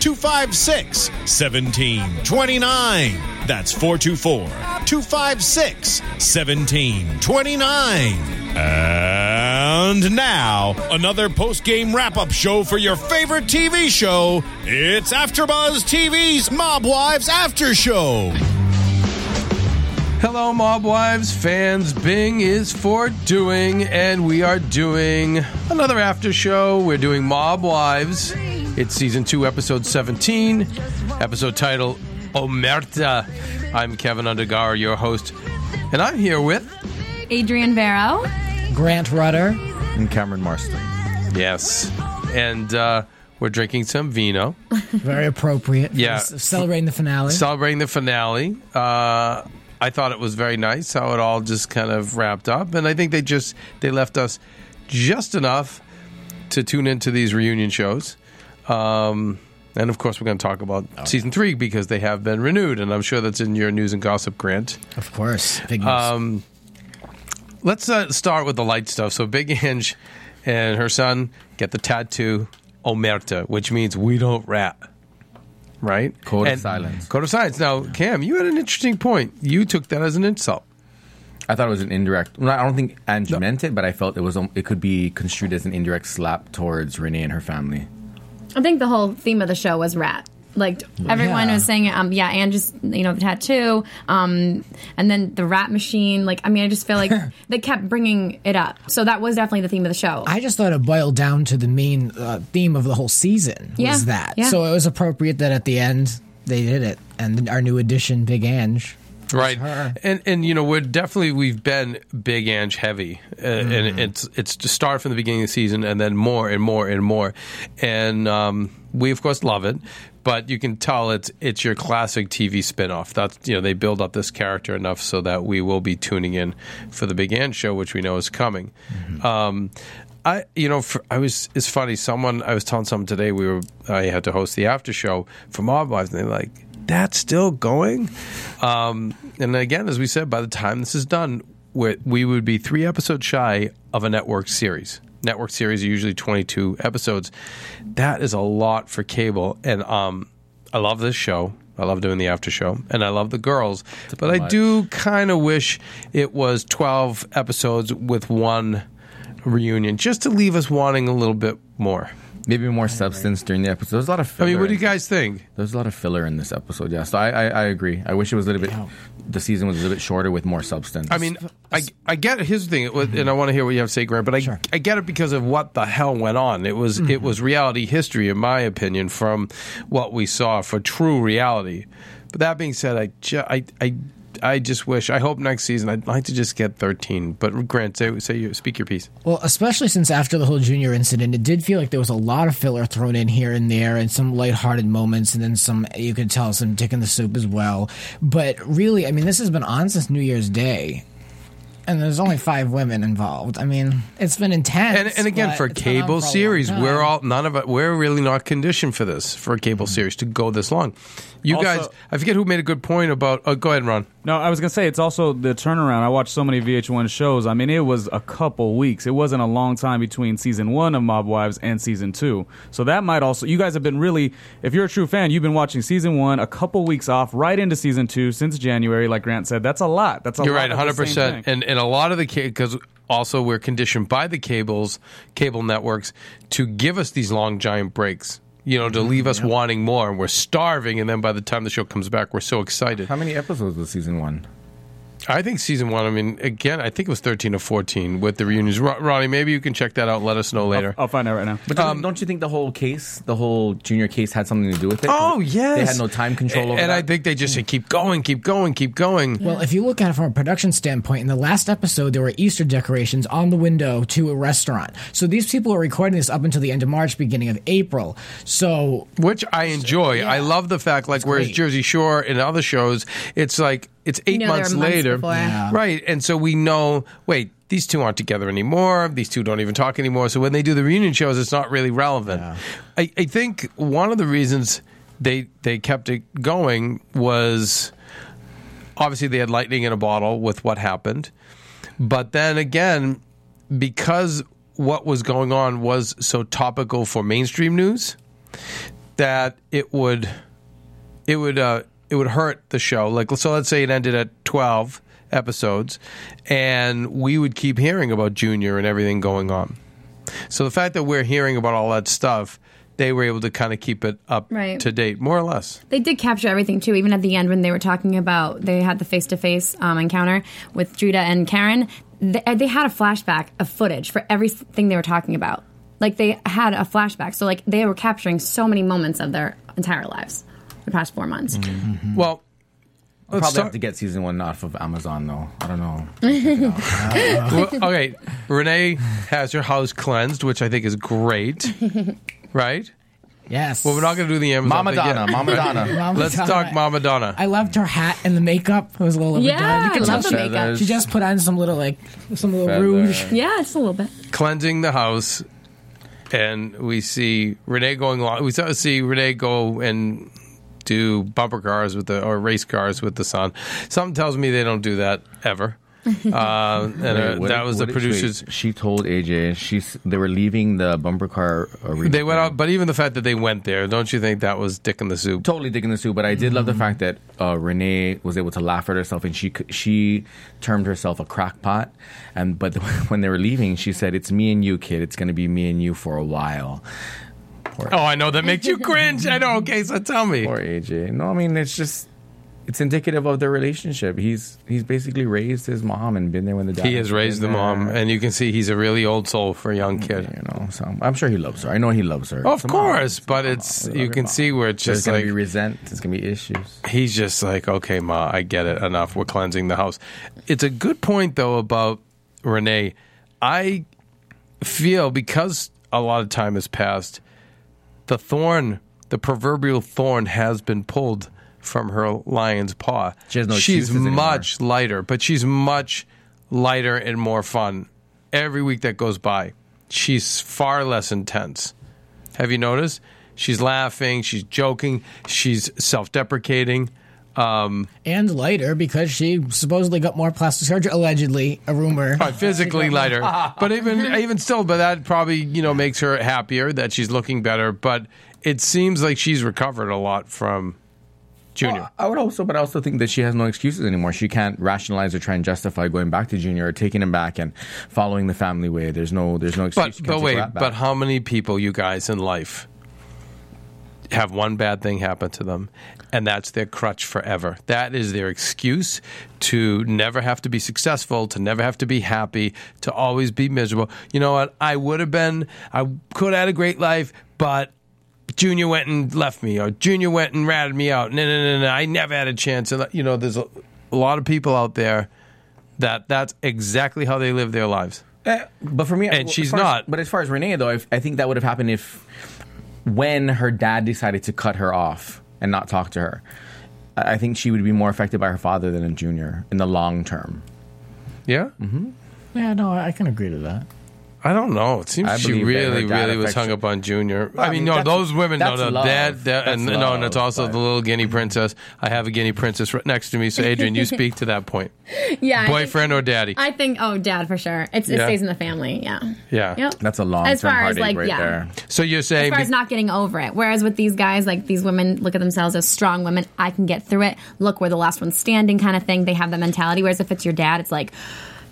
256 1729. That's 424 256 1729. And now, another post game wrap up show for your favorite TV show. It's AfterBuzz TV's Mob Wives After Show. Hello, Mob Wives fans. Bing is for doing, and we are doing another after show. We're doing Mob Wives. It's season two, episode 17, episode title Omerta. I'm Keven Undergaro, your host, and I'm here with. Adrian Vero. Grant Rudder. and Cameron Marston. Yes. And uh, we're drinking some vino, Very appropriate. for Yeah. Celebrating the finale. celebrating the finale. Uh, I thought it was very nice how it all just kind of wrapped up, and I think they just they left us just enough to tune into these reunion shows. Um, and of course, we're going to talk about season three because they have been renewed, and I'm sure that's in your news and gossip, Grant. of course. Big news. Um, let's uh, start with the light stuff. So, Big Ange and her son get the tattoo Omerta, which means we don't rat. Right? Code of silence. Code of silence. Now, Cam, you had an interesting point. You took that as an insult. I thought it was an indirect. No, I don't think Ange meant it, but I felt it was. It could be construed as an indirect slap towards Renee and her family. I think the whole theme of the show was rat. Like everyone Yeah. was saying, um, yeah, and just you know the tattoo, um, and then the rat machine. Like, I mean, I just feel like they kept bringing it up. So that was definitely the theme of the show. I just thought it boiled down to the main uh, theme of the whole season was Yeah, that. yeah. So it was appropriate that at the end they did it. And our new addition, Big Ange. Right, her. and and you know we're definitely we've been big Ange heavy, uh, Mm-hmm. and it's it's to start from the beginning of the season, and then more and more and more, and um, we of course love it, but you can tell it's it's your classic TV spinoff. That's you know they build up this character enough so that we will be tuning in for the Big Ange show, which we know is coming. Mm-hmm. Um, I you know for, I was it's funny. Someone I was telling someone today we were I had to host the after show for Mob Wives, and they're like that's still going. Um, and again, as we said, by the time this is done, we we would be three episodes shy of a network series. Network series are usually 22 episodes. That is a lot for cable. And um, I love this show. I love doing the after show. And I love the girls. But I do kind of wish it was 12 episodes with one reunion, just to leave us wanting a little bit more. Maybe more substance during the episode. There's a lot of Filler I mean, what do you guys think? There's a lot of filler in this episode. Yeah, so I, I, I agree. I wish it was a little bit. The season was a little bit shorter with more substance. I mean, I, I get his thing, it was- and I want to hear what you have to say, Grant. But I I get it because of what the hell went on. It was it mm-hmm. was reality history, in my opinion, from what we saw for true reality. But that being said, I I, I I just wish. I hope next season. I'd like to just get 13. But Grant, say say you speak your piece. Well, especially since after the whole junior incident, it did feel like there was a lot of filler thrown in here and there, and some lighthearted moments, and then some you could tell some dick in the soup as well. But really, I mean, this has been on since New Year's Day, and there's only five women involved. I mean, it's been intense. And, and again, for a it's been on cable for series, we're all none of it. We're really not conditioned for this for a cable mm-hmm. series to go this long. You Also- guys, I forget who made a good point about. Oh, go ahead, Ron. No, I was gonna say it's also the turnaround. I watched so many VH1 shows. I mean, it was a couple weeks. It wasn't a long time between season one of Mob Wives and season two. So that might also. You guys have been really. If you're a true fan, you've been watching season one, a couple weeks off, right into season two since January. Like Grant said, that's a lot. That's a You're lot right, hundred percent. And and a lot of the because also we're conditioned by the cables, cable networks to give us these long giant breaks. You know, to leave us mm-hmm. wanting more, and we're starving. And then by the time the show comes back, we're so excited. how many episodes was season one? I think season one. I mean, again, I think it was thirteen or fourteen with the reunions. Ro- Ronnie, maybe you can check that out. Let us know later. I'll find out right now. But don't- um, don't you think the whole case, the whole junior case, had something to do with it? Oh yes, they had no time control over it. and that. I think they just say keep going, keep going, keep going. Well, if you look at it from a production standpoint, in the last episode, there were Easter decorations on the window to a restaurant. So these people are recording this up until the end of March, beginning of April. So which I enjoy. I love the fact, like, whereas great. Jersey Shore and other shows, it's like it's eight know months are months later. Yeah. right? And so we know, wait, these two aren't together anymore. These two don't even talk anymore. So when they do the reunion shows, it's not really relevant. I, I think one of the reasons they they kept it going was obviously they had lightning in a bottle with what happened, but then again, because what was going on was so topical for mainstream news that it would it would uh, it would hurt the show. Like so, let's say it ended at twelve episodes, and we would keep hearing about Junior and everything going on. So the fact that we're hearing about all that stuff, they were able to kind of keep it up Right. to date, more or less. They did capture everything too. Even at the end when they were talking about they had the face to face encounter with Drita and Karen. They, uh, they had a flashback of footage for everything they were talking about. Like they had a flashback, so like they were capturing so many moments of their entire lives the past four months. Mm-hmm. Well, I'll probably talk- have to get season one off of Amazon though. I don't know. well, okay, Renee has her house cleansed, which I think is great, right? yes, Well, we're not going to do the Amazon Mama thing yet. Donna, Mama Donna. Mama Let's Donna. talk Mama Donna. I loved her hat and the makeup. It was a little overdone. Yeah, You I love the makeup. Feathers. She just put on some little like some little Feather. rouge. Yeah, just a little bit. cleansing the house, and we see Renee going along. We see Renee go and do bumper cars with the or race cars with the son. Something tells me they don't do that ever. Uh, and uh, Wait, what- that was the what did- producers. wait, she told AJ she's they were leaving the bumper car. Uh, re- They went out, but even the fact that they went there, don't you think that was dick in the soup? totally digging the soup. But I did love the fact that uh, Renee was able to laugh at herself, and she c- she termed herself a crackpot. And but when they were leaving, she said, "It's me and you, kid. It's going to be me and you for a while." Oh, I know that makes you cringe. I know. Okay, so tell me. Poor AJ. No, I mean it's just it's indicative of their relationship. He's he's basically raised his mom and been there when the dad. He has raised the been mom, and you can see he's a really old soul for a young kid. you know, so I'm sure he loves her. I know he loves her. Of It's course, but mom. it's you can mom. see where it's There's just gonna like be resent. There's gonna be issues. he's just like, okay, ma, I get it. Enough. We're cleansing the house. It's a good point though about Renee. I feel because a lot of time has passed, the thorn, the proverbial thorn, has been pulled from her lion's paw. She has no she's excuses anymore. much lighter, but she's much lighter and more fun every week that goes by. She's far less intense. Have you noticed? She's laughing, she's joking, she's self-deprecating. Um, and lighter because she supposedly got more plastic surgery. Allegedly, a rumor. physically lighter, but even even still, but that probably you know makes her happier that she's looking better. But it seems like she's recovered a lot from Junior. Well, I would also, but I also think that she has no excuses anymore. She can't rationalize or try and justify going back to Junior or taking him back and following the family way. There's no, there's no excuse. But but wait, but how many people, you guys, in life have one bad thing happen to them, and that's their crutch forever? That is their excuse to never have to be successful, to never have to be happy, to always be miserable. You know what? I would have been, I could have had a great life, but. Junior went and left me, or Junior went and ratted me out. No, no, no, no. I never had a chance. And you know, there's a, lot of people out there that that's exactly how they live their lives. Eh, but for me, And as she's far as- not. but as far as Renee, though, I, I think that would have happened if when her dad decided to cut her off and not talk to her. I I think she would be more affected by her father than a junior in the long term. Yeah. Mm-hmm. yeah, no, I can agree to that. I don't know. It seems I she believe that really, dad really was affects hung her. up on Junior. Well, I I mean, mean, no, that's- those women, no, that's no, love. that, that That's and no, and it's love, also but- the little guinea princess. I have a guinea princess right next to me. So, Adrian, you speak to that point. Yeah, I think- Boyfriend or daddy? I think, oh, dad for sure. It's, it Yeah. stays in the family. Yeah. yeah. Yep. That's a long As term far as, heartache like, right yeah. there. So you're As saying far as not getting over it. Whereas with these guys, like these women look at themselves as strong women. I can get through it. Look, we're the last one standing kind of thing. They have that mentality. Whereas if it's your dad, it's like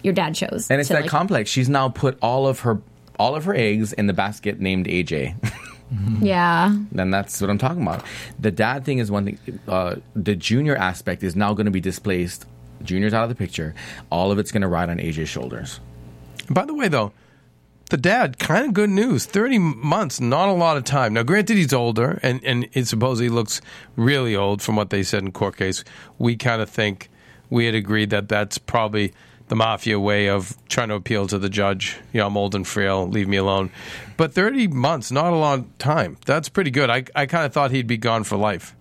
your dad chose. And it's to, that like, complex. She's now put all of her all of her eggs in the basket named AJ. Yeah. then that's what I'm talking about. The dad thing is one thing. Uh, the junior aspect is now going to be displaced Junior's out of the picture. All of it's going to ride on AJ's shoulders. By the way, though, the dad, kind of good news. 30 months, not a lot of time. Now, granted, he's older, and, and it supposedly looks really old from what they said in court case. We kind of think we had agreed that that's probably the mafia way of trying to appeal to the judge. You know, I'm old and frail, leave me alone. But 30 months, not a long time. That's pretty good. I, I kind of thought he'd be gone for life.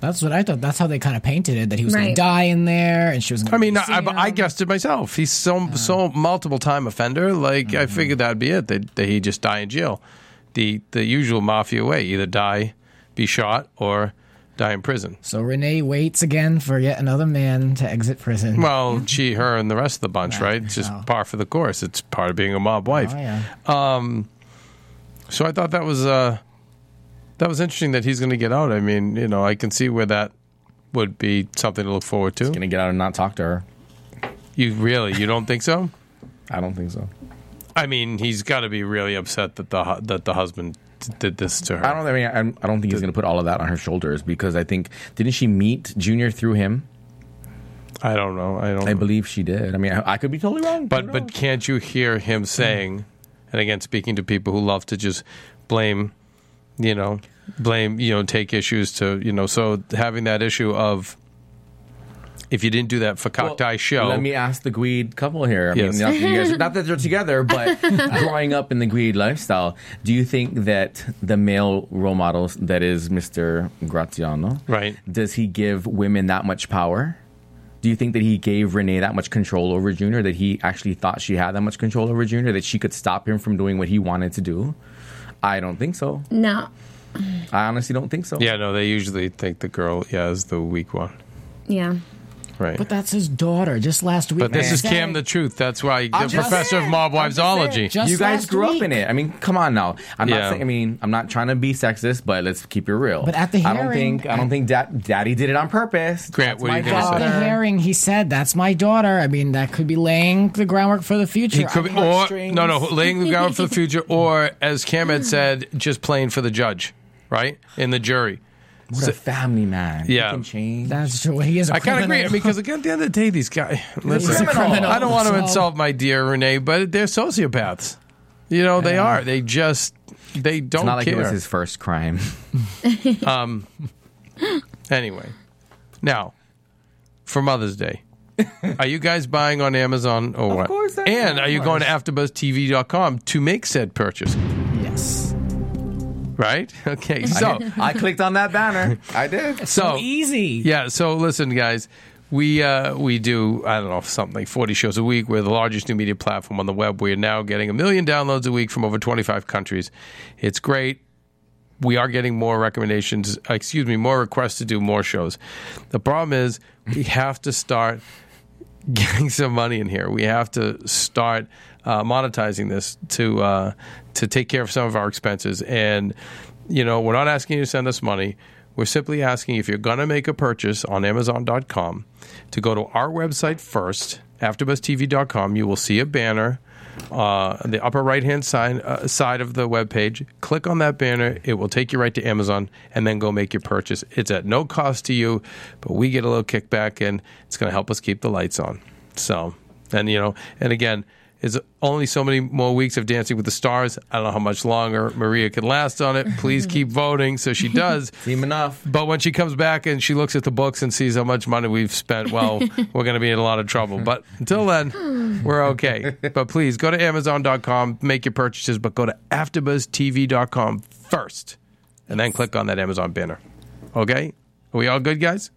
That's what I thought. That's how they kind of painted it. That he was going to die in there, and she was. Gonna I mean, be I, I guessed it myself. He's so so multiple time offender. Like I mm-hmm. figured that'd be it. That, that he just die in jail. The the usual mafia way: either die, be shot, or die in prison. So Renee waits again for yet another man to exit prison. Well, she, her, and the rest of the bunch, right? It's just Oh. par for the course. It's part of being a mob oh, wife. yeah. So I thought that was uh, that was interesting that he's going to get out. I mean, you know, I can see where that would be something to look forward to. Going to get out and not talk to her. You really, you don't think so? I don't think so. I mean, he's got to be really upset that the that the husband did this to her. I don't. I mean, I, I don't think he's going to put all of that on her shoulders because I think didn't she meet Junior through him? I don't know. I don't. I believe she did. I mean, I, I could be totally wrong. But but can't you hear him saying, and again speaking to people who love to just blame, you know, blame, you know, take issues to, you know, so having that issue of if you didn't do that for Well, show, Let me ask the Gweed couple here. I Yes. mean, not, that you guys, not that they're together, but growing up in the Gweed lifestyle, do you think that the male role models, that is Mr. Graziano, Right. Does he give women that much power? Do you think that he gave Renee that much control over Junior? That he actually thought she had that much control over Junior? That she could stop him from doing what he wanted to do? I don't think so. No. I honestly don't think so. yeah, no, they usually think the girl, yeah, is the weak one, Yeah. Right? But that's his daughter. Just last week. But this they is Cam the truth. That's why the I'm professor of mob I'm wivesology. You guys last grew up in it. I mean, come on now. I'm Yeah. not saying. I mean, I'm not trying to be sexist, but let's keep it real. But at the hearing, I don't hearing- think. I don't think Dad, Daddy did it on purpose. Grant, That's what are my you gonna At the hearing, he said, "That's my daughter." I mean, that could be laying the groundwork for the future. He could be, or heartstrings. no, no, laying the ground for the future, or as Cam had said, just playing for the judge, right, in the jury. What a family man. Yeah. He can change. That's true. He is. a I kind of agree. I mean, because again, at the end of the day, these guys. Listen, a criminal, I don't want to so- insult my dear Renee, but they're sociopaths. You know, they are. They just they don't it's not like care. it was his first crime. um, Anyway, now for Mother's Day, are you guys buying on Amazon or what? course I and am. are you going to AfterBuzzTV.com to make said purchase? Yes. Right? Okay. So I clicked on that banner. I did. so Easy. Yeah, so listen, guys. We uh, we do I don't know something like forty shows a week. We're the largest new media platform on the web. We are now getting a million downloads a week from over twenty five countries. It's great. We are getting more recommendations. uh, Excuse me, more requests to do more shows. The problem is we have to start getting some money in here. We have to start uh, monetizing this to uh, to take care of some of our expenses. And you know, we're not asking you to send us money. We're simply asking if you're going to make a purchase on Amazon.com to go to our website first, AfterBuzzTV.com. You will see a banner uh, the upper right hand side uh, side of the web page. Click on that banner. It will take you right to Amazon, and then go make your purchase. It's at no cost to you, but we get a little kickback, and it's going to help us keep the lights on. So, and you know, and again. It's only so many more weeks of Dancing with the Stars. I don't know how much longer Maria can last on it. Please keep voting so she does. Seem enough. But when she comes back and she looks at the books and sees how much money we've spent, well, we're going to be in a lot of trouble. But until then, we're okay. But please go to Amazon.com, make your purchases, but go to AfterBuzzTV.com first, and then click on that Amazon banner. Okay? Are we all good, guys?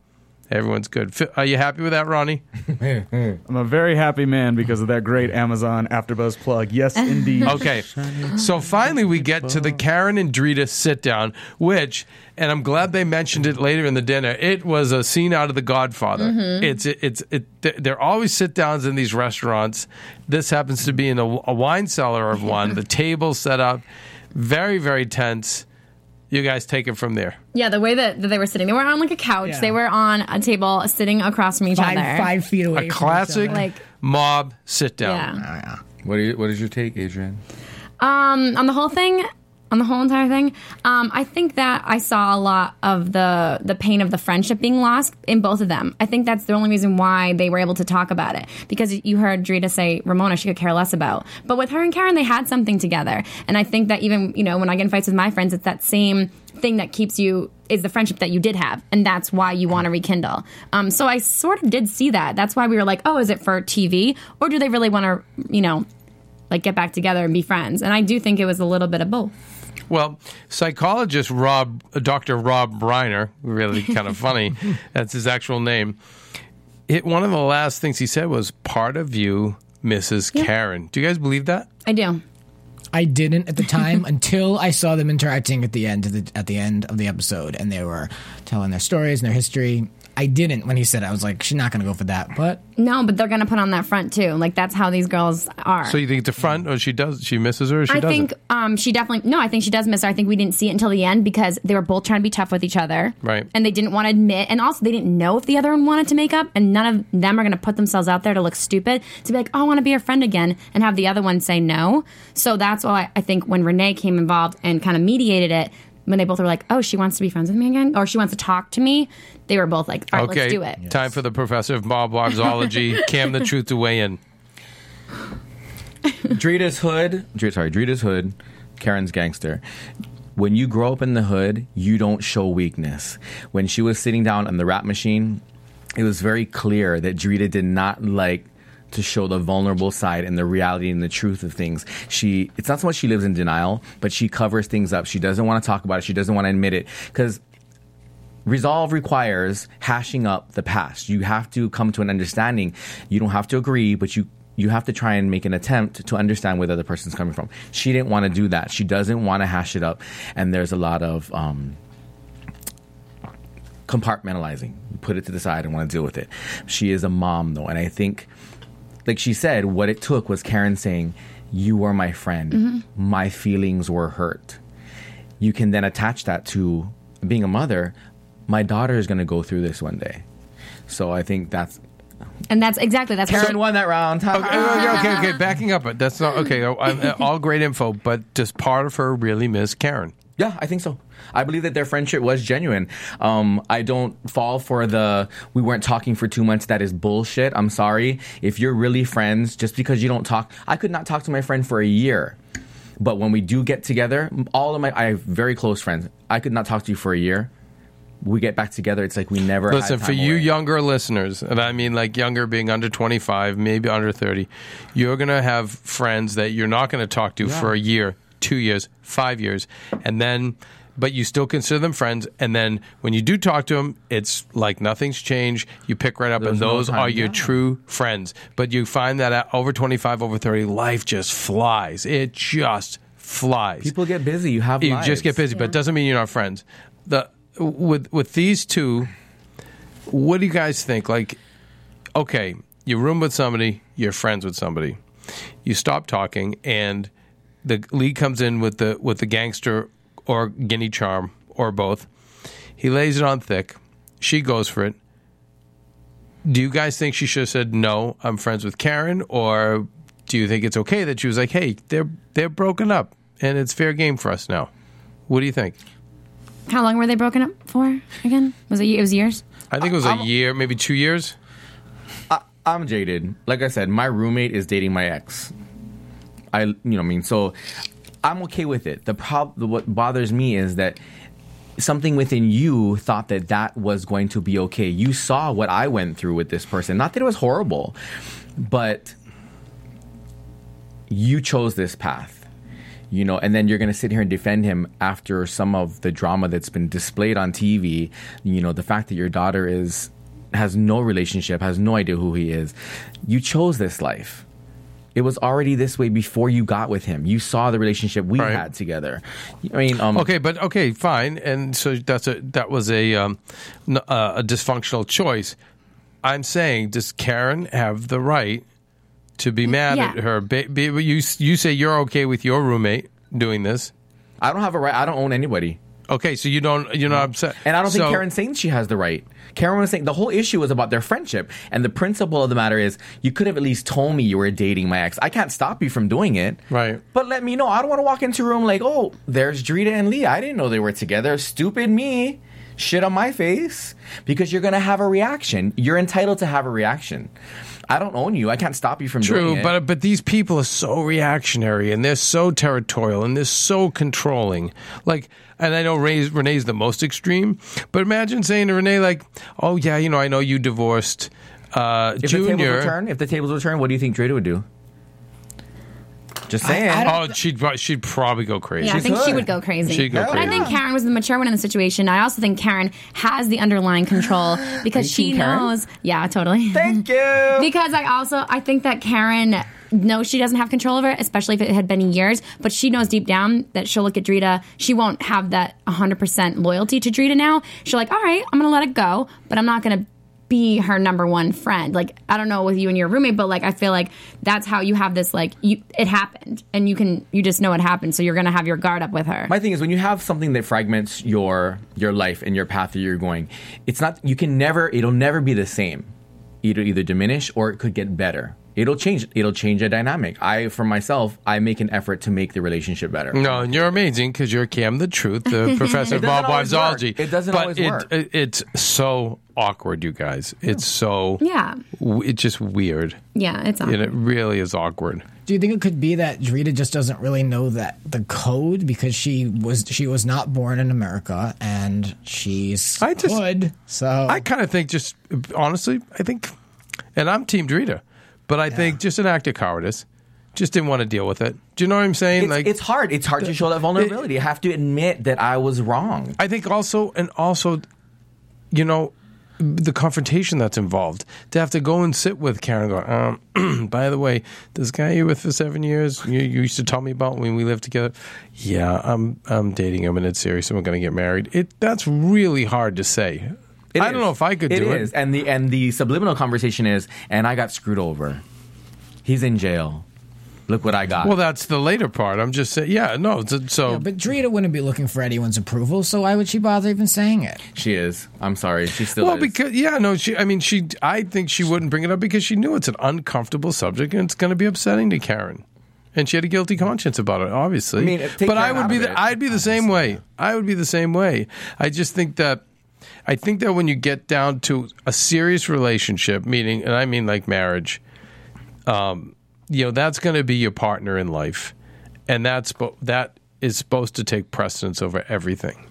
Everyone's good. Fi- Are you happy with that, Ronnie? I'm a very happy man because of that great Amazon AfterBuzz plug. Yes, indeed. Okay. So finally, we get to the Karen and Drita sit down, which, and I'm glad they mentioned it later in the dinner. It was a scene out of The Godfather. Mm-hmm. It's it's it. There are always sit downs in these restaurants. This happens to be in a, a wine cellar of one. The table set up, very very tense. You guys take it from there. Yeah, the way that, that they were sitting, they were on like a couch. Yeah. They were on a table sitting across from each Five, other. five feet away. A from each classic other. Like- mob sit down. Yeah. What, do you, what is your take, Adrian? Um, on the whole thing, on the whole entire thing. Um, I think that I saw a lot of the the pain of the friendship being lost in both of them. I think that's the only reason why they were able to talk about it because you heard Drita say Ramona she could care less about, but with her and Karen they had something together, and I think that even you know when I get in fights with my friends, it's that same thing that keeps you is the friendship that you did have, and that's why you want to rekindle. Um, so I sort of did see that. That's why we were like, oh, is it for TV or do they really want to, you know, like get back together and be friends? And I do think it was a little bit of both. Well, psychologist Rob, uh, Dr. Rob Reiner, really kind of funny. That's his actual name. It, one of the last things he said was, "Part of you, Mrs. Karen." Do you guys believe that? I do. I didn't at the time until I saw them interacting at the end of the at the end of the episode, and they were telling their stories and their history. I didn't when he said it. I was like, she's not going to go for that. But No, but they're gonna put on that front too. Like that's how these girls are. So you think it's a front, or she does? She misses her, or she I doesn't? think um, she definitely no. I think she does miss her. I think we didn't see it until the end because they were both trying to be tough with each other, Right. And they didn't want to admit, and also they didn't know if the other one wanted to make up, and none of them are going to put themselves out there to look stupid to be like, "Oh, I want to be your friend again," and have the other one say no. So that's why I think when Renee came involved and kind of mediated it, when they both were like, "Oh, she wants to be friends with me again," or she wants to talk to me, they were both like, "All right, okay, let's do it." time for the professor of mob zoology, Cam the Truth, to weigh in. Drita's hood. Dr- sorry, Drita's hood. Karen's gangster. When you grow up in the hood, you don't show weakness. When she was sitting down on the rap machine, it was very clear that Drita did not like to show the vulnerable side and the reality and the truth of things. She it's not so much she lives in denial, but she covers things up. She doesn't want to talk about it. She doesn't want to admit it cuz resolve requires hashing up the past. You have to come to an understanding. You don't have to agree, but you you have to try and make an attempt to understand where the other person's coming from. She didn't want to do that. She doesn't want to hash it up, and there's a lot of um, compartmentalizing. Put it to the side and want to deal with it. She is a mom though, and I think, like she said, what it took was Karen saying, "You were my friend. Mm-hmm. My feelings were hurt." You can then attach that to being a mother. My daughter is going to go through this one day. So I think that's And that's exactly that's Karen won that round. Okay, okay, okay, okay, backing up. But that's not okay. I- I- uh, all great info, but does part of her really miss Karen? Yeah, I think so. I believe that their friendship was genuine. Um, I don't fall for the we weren't talking for two months. That is bullshit. I'm sorry. If you're really friends, just because you don't talk, I could not talk to my friend for a year. But when we do get together, all of my I have very close friends. I could not talk to you for a year. We get back together. It's like we never. had Listen, for you away. younger listeners, and I mean like younger being under 25, maybe under 30, you're going to have friends that you're not going to talk to for a year, two years, five years, and then, but you still consider them friends. And then when you do talk to them, it's like nothing's changed. You pick right up, There's and those time, are your yeah. true friends. But you find that at over 25, over 30, life just flies. It just flies People get busy. You have. you lives. just get busy, but it doesn't mean you're not friends. The with with these two, what do you guys think? Like, okay, you room with somebody, you're friends with somebody, you stop talking, and the lead comes in with the with the gangster or guinea charm or both. He lays it on thick. She goes for it. Do you guys think she should have said no? I'm friends with Karen, or do you think it's okay that she was like, "Hey, they're they're broken up, and it's fair game for us now"? What do you think? How long were they broken up for again? Was it? It was years. I think it was a year, maybe two years. I'm jaded. Like I said, my roommate is dating my ex. I, you know, what I mean, so I'm okay with it. The prob, what bothers me is that something within you thought that that was going to be okay. You saw what I went through with this person. Not that it was horrible, but you chose this path. You know, and then you're going to sit here and defend him after some of the drama that's been displayed on TV. You know, the fact that your daughter is has no relationship, has no idea who he is. You chose this life. It was already this way before you got with him. You saw the relationship we Right. had together. I mean, um, Okay, but okay, fine. And so that's a that was a um, n- uh, a dysfunctional choice. I'm saying, does Karen have the right to be mad Yeah. at her? Ba- ba- you you say you're okay with your roommate doing this. I don't have a right. I don't own anybody. Okay, so you don't you're not upset, And I don't think So- Karen's saying she has the right. Karen was saying the whole issue was about their friendship. And the principle of the matter is you could have at least told me you were dating my ex. I can't stop you from doing it. Right. But let me know. I don't want to walk into a room like, oh, there's Drita and Lee. I didn't know they were together. Stupid me. Shit on my face. Because you're going to have a reaction. You're entitled to have a reaction. I don't own you. I can't stop you from True, doing it. True, but but these people are so reactionary and they're so territorial and they're so controlling. Like, and I know Renee's, Renee's the most extreme, but imagine saying to Renee like, "Oh yeah, you know, I know you divorced uh, if the tables Junior." return, if the tables were turned, what do you think Drita would do? Just saying. I don't- oh, she'd pro- she'd probably go crazy. Yeah, I think she would go crazy. She'd go but I think Karen was the mature one in the situation. I also think Karen has the underlying control because she team Karen? knows. Yeah, totally. Thank you. because I also I think that Karen knows she doesn't have control over it, especially if it had been years. But she knows deep down that she'll look at Drita. She won't have that 100 percent loyalty to Drita now. She'll like, all right, I'm gonna let it go, but I'm not gonna be her number one friend. Like I don't know with you and your roommate, but like I feel like that's how you have this like you it happened and you can you just know it happened, so you're gonna have your guard up with her. My thing is when you have something that fragments your your life and your path that you're going, it's not you can never it'll never be the same. It'll either diminish or it could get better. It'll change it'll change a dynamic. I for myself, I make an effort to make the relationship better. No, and you're amazing because you're Cam the Truth, the professor of It doesn't Bob always work. It doesn't but always it, work. it- it's so awkward, you guys. It's so yeah, it's just weird, yeah, it's and awkward. it really is awkward. Do you think it could be that Drita just doesn't really know that the code because she was she was not born in America and she's I just- could so I kind of think, just honestly, I think, and I'm Team Drita, but I think just an act of cowardice. Just didn't want to deal with it. Do you know what I'm saying? It's, it's hard. It's hard to show that vulnerability. I have to admit that I was wrong. I think also, and also, you know, the confrontation that's involved to have to go and sit with Karen. and Go, um, by the way, this guy you were with for seven years, you, you used to tell me about when we lived together. Yeah, I'm I'm dating him, and it's serious, and we're going to get married. It that's really hard to say. It I is. don't know if I could do It is, it. and the and the subliminal conversation is, and I got screwed over. He's in jail. Look what I got. Well, that's the later part. I'm just saying. Yeah, no. So, so Yeah, but Drita wouldn't be looking for anyone's approval, so why would she bother even saying it? she is. I'm sorry. She still Well, is. because yeah, no, she. I mean, she. I think she wouldn't bring it up because she knew it's an uncomfortable subject and it's going to be upsetting to Karen, and she had a guilty conscience about it, obviously. I mean, take but I Karen would out be. of The, I'd be the same way. I would be the same way. I just think that. I think that when you get down to a serious relationship, meaning, and I mean like marriage, um, you know, that's going to be your partner in life, and that's that is supposed to take precedence over everything.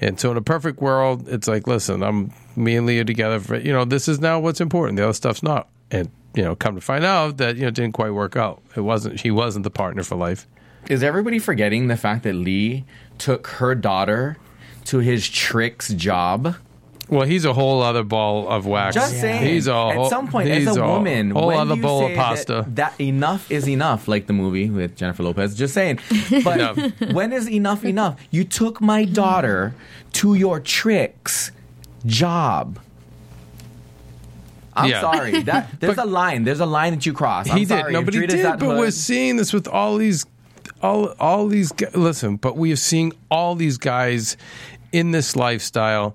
And so, in a perfect world, it's like, listen, I'm me and Leah together. For, you know, this is now what's important. The other stuff's not. And you know, come to find out that you know it didn't quite work out. It wasn't. He wasn't the partner for life. is everybody forgetting the fact that Lee took her daughter to his tricks job? Well, he's a whole other ball of wax. Just saying. He's a whole, At some point, he's as a woman, whole when other you bowl say of pasta. That, that enough is enough, like the movie with Jennifer Lopez. Just saying. But when is enough enough? You took my daughter to your tricks job. I'm Yeah. sorry. That there's But- a line. There's a line that you cross. I'm he sorry. did. If Nobody Drita's did. that But we're seeing this with all these, all all these. Listen, but we are seeing all these guys in this lifestyle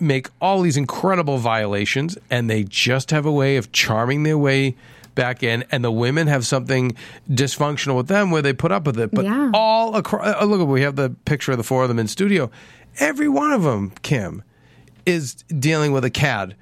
make all these incredible violations, and they just have a way of charming their way back in. And the women have something dysfunctional with them where they put up with it. But Yeah. all across, uh, look, we have the picture of the four of them in studio. Every one of them, Kim, is dealing with a cad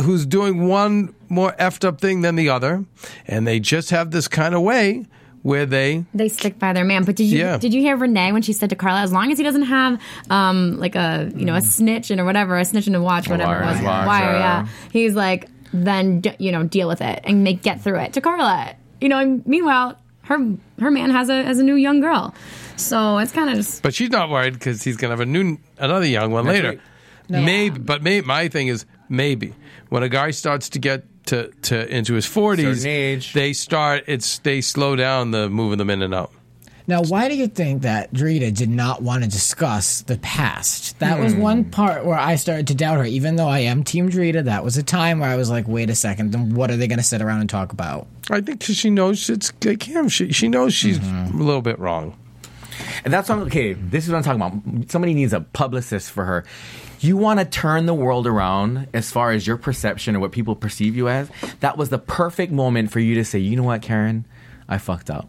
who's doing one more effed up thing than the other, and they just have this kind of way where they They stick by their man. But did you Yeah. did you hear Renee when she said to Carla, as long as he doesn't have um like a you know a snitch and or whatever, a snitch and a watch, whatever wire it was, and watch, wire, uh, yeah. He's like, then you know deal with it and make get through it to Carla. You know, and meanwhile, her her man has a has a new young girl, so it's kind of just But she's not worried because he's gonna have a new another young one That's later. right. Maybe, but may, my thing is maybe when a guy starts to get to, to into his forties, they start it's they slow down the moving them in and out. Now, why do you think that Drita did not want to discuss the past? That was one hmm. part where I started to doubt her. Even though I am Team Drita, that was a time where I was like, wait a second, then what are they going to sit around and talk about? I think 'cause she knows it's like him. She she knows she's mm-hmm. a little bit wrong. And that's what I'm, okay. This is what I'm talking about. Somebody needs a publicist for her. You want to turn the world around as far as your perception or what people perceive you as. That was the perfect moment for you to say, you know what, Karen, I fucked up.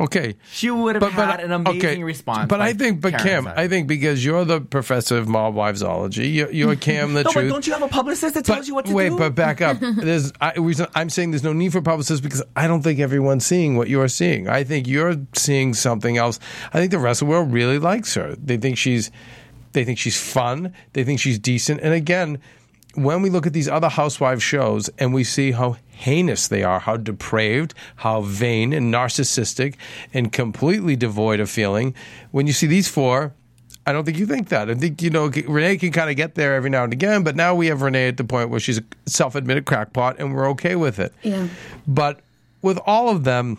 Okay. She would have had an amazing response. But I think, but Karen Cam, said. I think because you're the professor of mob wivesology, you're, you're Cam the no, truth. but don't you have a publicist that tells you what to wait, do? Wait, but back up. There's, I, I'm saying there's no need for publicists because I don't think everyone's seeing what you're seeing. I think you're seeing something else. I think the rest of the world really likes her. They think she's, they think she's fun. They think she's decent. And again, when we look at these other housewives shows and we see how heinous they are, how depraved, how vain and narcissistic, and completely devoid of feeling, when you see these four. I don't think you think that. I think you know Renee can kind of get there every now and again, but now we have Renee at the point where she's a self-admitted crackpot, and we're okay with it. Yeah. But with all of them,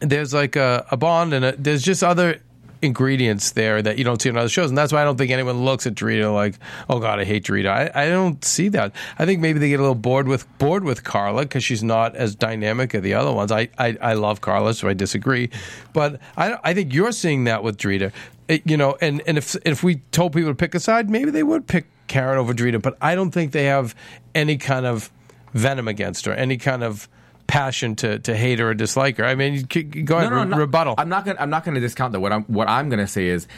there's like a, a bond, and a, there's just other ingredients there that you don't see in other shows, and that's why I don't think anyone looks at Dorita like, "Oh God, I hate Dorita." I, I don't see that. I think maybe they get a little bored with bored with Carla because she's not as dynamic as the other ones. I, I, I love Carla, so I disagree, but I I think you're seeing that with Dorita. It- you know, and and if if we told people to pick a side, maybe they would pick Karen over Dorita, but I don't think they have any kind of venom against her, any kind of passion to, to hate her or dislike her. I mean, go ahead, no, no, re- no, rebuttal. I'm not gonna. I'm not gonna discount that. What I'm what I'm gonna say is,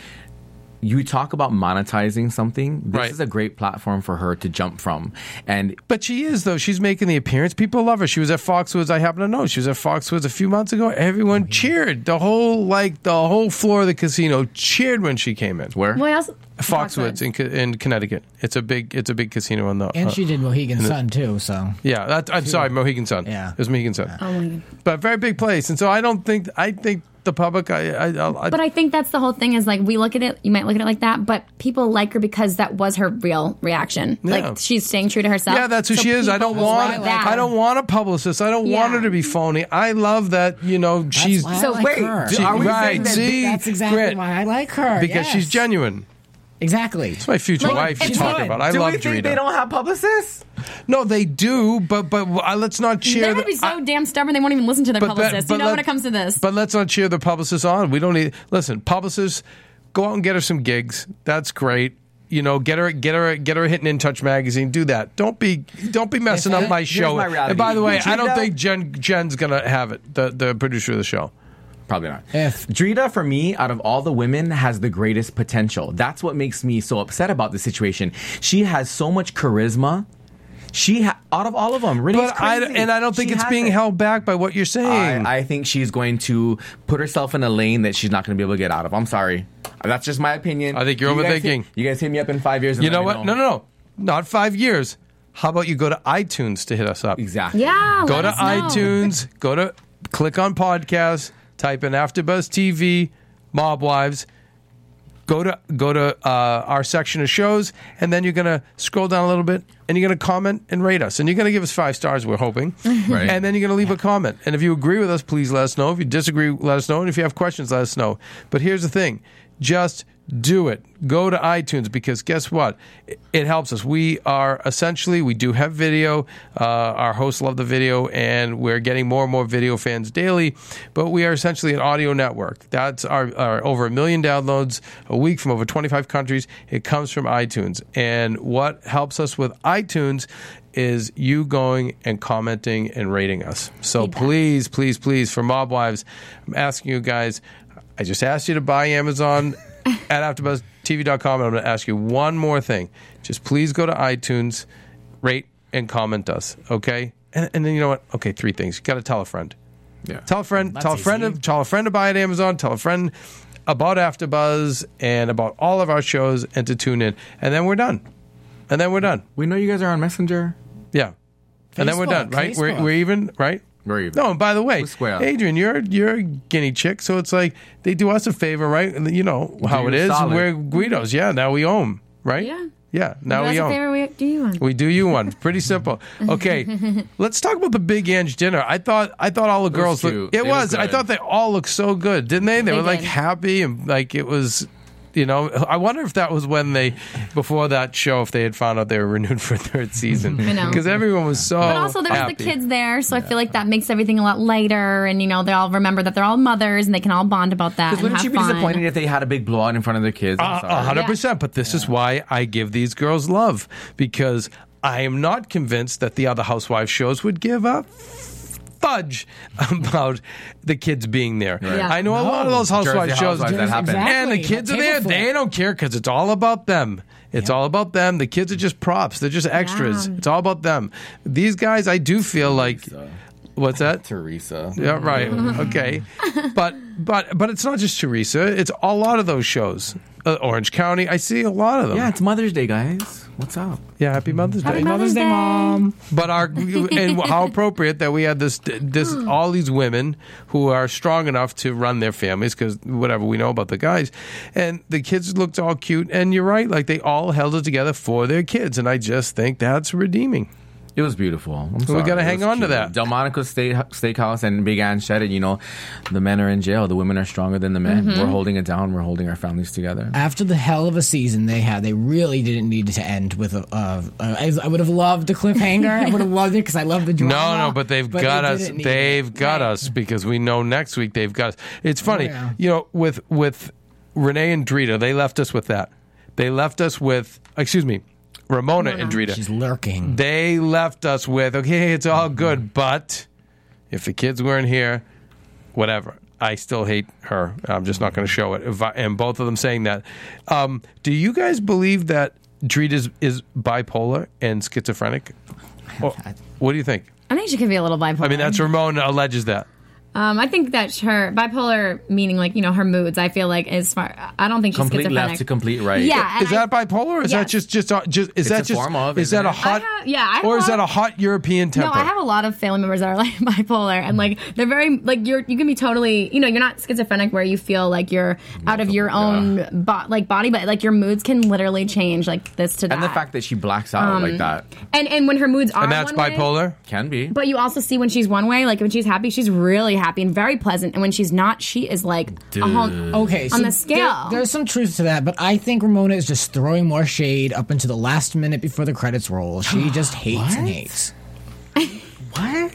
you talk about monetizing something. This Right. is a great platform for her to jump from, and But she is though. She's making the appearance. People love her. She was at Foxwoods. I happen to know she was at Foxwoods a few months ago. Everyone mm-hmm. cheered. The whole like the whole floor of the casino cheered when she came in. where Well, I also, Foxwoods in, in Connecticut. It's a big it's a big casino in the And uh, she did Mohegan Sun too, so yeah. That, I'm sorry, Mohegan Sun. Yeah. it was Mohegan Sun. oh my But very big place, and so I don't think I think the public. I, I, I, I But I think that's the whole thing is like we look at it, you might look at it like that, but people like her because that was her real reaction. Yeah. Like she's staying true to herself. Yeah, that's who So she is. I don't people want. like that. I don't want a publicist. I don't want her to be phony. I love that. You know, she's So like wait, her. do- are we right. that see, that's exactly Grit, why I like her because yes. she's genuine. Exactly. It's my future Like, wife. You it's talk about. I do love we think Dorita. they don't have publicists? No, they do. But but uh, let's not cheer. They're gonna be so I- damn stubborn they won't even listen to their but- but- publicist. but you know let- when it comes to this. But let's not cheer the publicists on. We don't need. Listen, publicists, go out and get her some gigs. That's great. You know, get her, get her, get her hitting in Touch magazine. Do that. Don't be, don't be messing up my show. my and by the way, I don't think Jen, Jen's gonna have it. The the producer of the show. Probably not. If- Drita, for me, out of all the women, has the greatest potential. That's what makes me so upset about the situation. She has so much charisma. She, ha- out of all of them, Renee's But I and I don't think She it's being it. held back by what you're saying. I, I think she's going to put herself in a lane that she's not going to be able to get out of. I'm sorry. That's just my opinion. I think you're You overthinking. hit- you guys hit me up in five years. And you know me what? No, no, no, not five years. How about you go to iTunes to hit us up? Exactly. yeah, Go let to us know. iTunes. Go to click on podcast. Type in AfterBuzz TV, Mob Wives. Go to go to uh, our section of shows, and then you're gonna scroll down a little bit, and you're gonna comment and rate us, and you're gonna give us five stars. We're hoping, Right. and then you're gonna leave a comment. And if you agree with us, please let us know. If you disagree, let us know. And if you have questions, let us know. But here's the thing: just do it. Go to iTunes because guess what? It- It helps us. We are essentially we do have video. Uh, our hosts love the video, and we're getting more and more video fans daily. But we are essentially an audio network. That's our, our over a million downloads a week from over 25 countries. It comes from iTunes, and what helps us with iTunes is you going and commenting and rating us. So Feedback. please, please, please, for Mob Wives, I'm asking you guys. I just asked you to buy Amazon at AfterBuzzTV.com, and I'm going to ask you one more thing. Just please go to iTunes, rate and comment us, okay? And, and then you know what? Okay, three things. You got to tell a friend. Yeah. Tell a friend. That's tell a friend. easy. To, tell a friend to buy at Amazon. Tell a friend about AfterBuzz and about all of our shows, and to tune in. And then we're done. And then we're done. We know you guys are on Messenger. Yeah. and then we're Facebook, done, right? We're, Facebook. we're even, right? We're even. No, and by the way, We're square. Adrian, you're you're a guinea chick, so it's like they do us a favor, right? And you know how it you is. solid. We're Guidos, yeah. Now we own, 'em, right? Yeah. yeah. Now That's we a own. favor we do you one. We do you one. Pretty simple. Okay, let's talk about the Big Ange dinner. I thought I thought all the girls was looked. cute. It It was was. I good. thought they all looked so good, didn't they? They, They were like did. happy and like it was. You know, I wonder if that was when they, before that show, if they had found out they were renewed for a third season. Because everyone was so. But also, there's happy. the kids there, so I feel like that makes everything a lot lighter. And you know, they all remember that they're all mothers, and they can all bond about that. Because And wouldn't have you be fun. disappointed if they had a big blowout in front of their kids? I'm A sorry. hundred percent. But this is why I give these girls love because I am not convinced that the other housewives shows would give a fudge about the kids being there. Yeah. I know a lot of those housewives shows, Housewives, that happened. and the Exactly. kids are there. They don't care because it's all about them. It's all about them. The kids are just props. They're just extras. Yeah. It's all about them. These guys, I do feel like. What's that? Teresa. Yeah, right. Okay, but but but it's not just Teresa. It's a lot of those shows. Uh, Orange County. I see a lot of them. Yeah, it's Mother's Day, guys. What's up? Yeah, Happy Mother's Day. Happy Day. Mother's Day, Mom. But our and how appropriate that we had this this all these women who are strong enough to run their families because whatever we know about the guys, and the kids looked all cute. And you're right, like they all held it together for their kids, and I just think that's redeeming. It was beautiful. I'm sorry. gotta hang was on to that. Delmonico Steak, Steakhouse and Big Ang said it. You know, the men are in jail. The women are stronger than the men. Mm-hmm. We're holding it down. We're holding our families together. After the hell of a season they had, they really didn't need to end with a. Uh, uh, I, I would have loved a cliffhanger. I would have loved it because I love the drama. No, no, but they've got they us. They've it. got Right. us because we know next week they've got us. It's funny, Oh, yeah. you know, with with Renee and Drita, they left us with that. They left us with, excuse me, Ramona and Drita. She's lurking. They left us with, okay, it's all good, but if the kids weren't here, whatever. I still hate her. I'm just not going to show it. If I- and both of them saying that. Um, do you guys believe that Drita is, is bipolar and schizophrenic? Or- what do you think? I think she could be a little bipolar. I mean, that's Ramona alleges that. Um, I think that her bipolar, meaning like you know her moods. I feel like is smart. I don't think she's Complete schizophrenic. left to complete right. Yeah, and Is I- that bipolar? Or is that just just uh, just is that a just form of, is isn't that a hot? I have- yeah, I have or a is lot that a of- hot European temper? No, I have a lot of family members that are like bipolar, and like they're very like you're you can be totally you know you're not schizophrenic where you feel like you're out of your own bo- like body, but like your moods can literally change like this to that. And the fact that she blacks out Um, like that and and when her moods are and that's one way, bipolar. can be. But you also see when she's one way, like when she's happy, she's really happy and very pleasant, and when she's not, she is like uh-huh, a whole. Okay, so on the scale. there- there's some truth to that, but I think Ramona is just throwing more shade up into the last minute before the credits roll. She just hates and hates. what?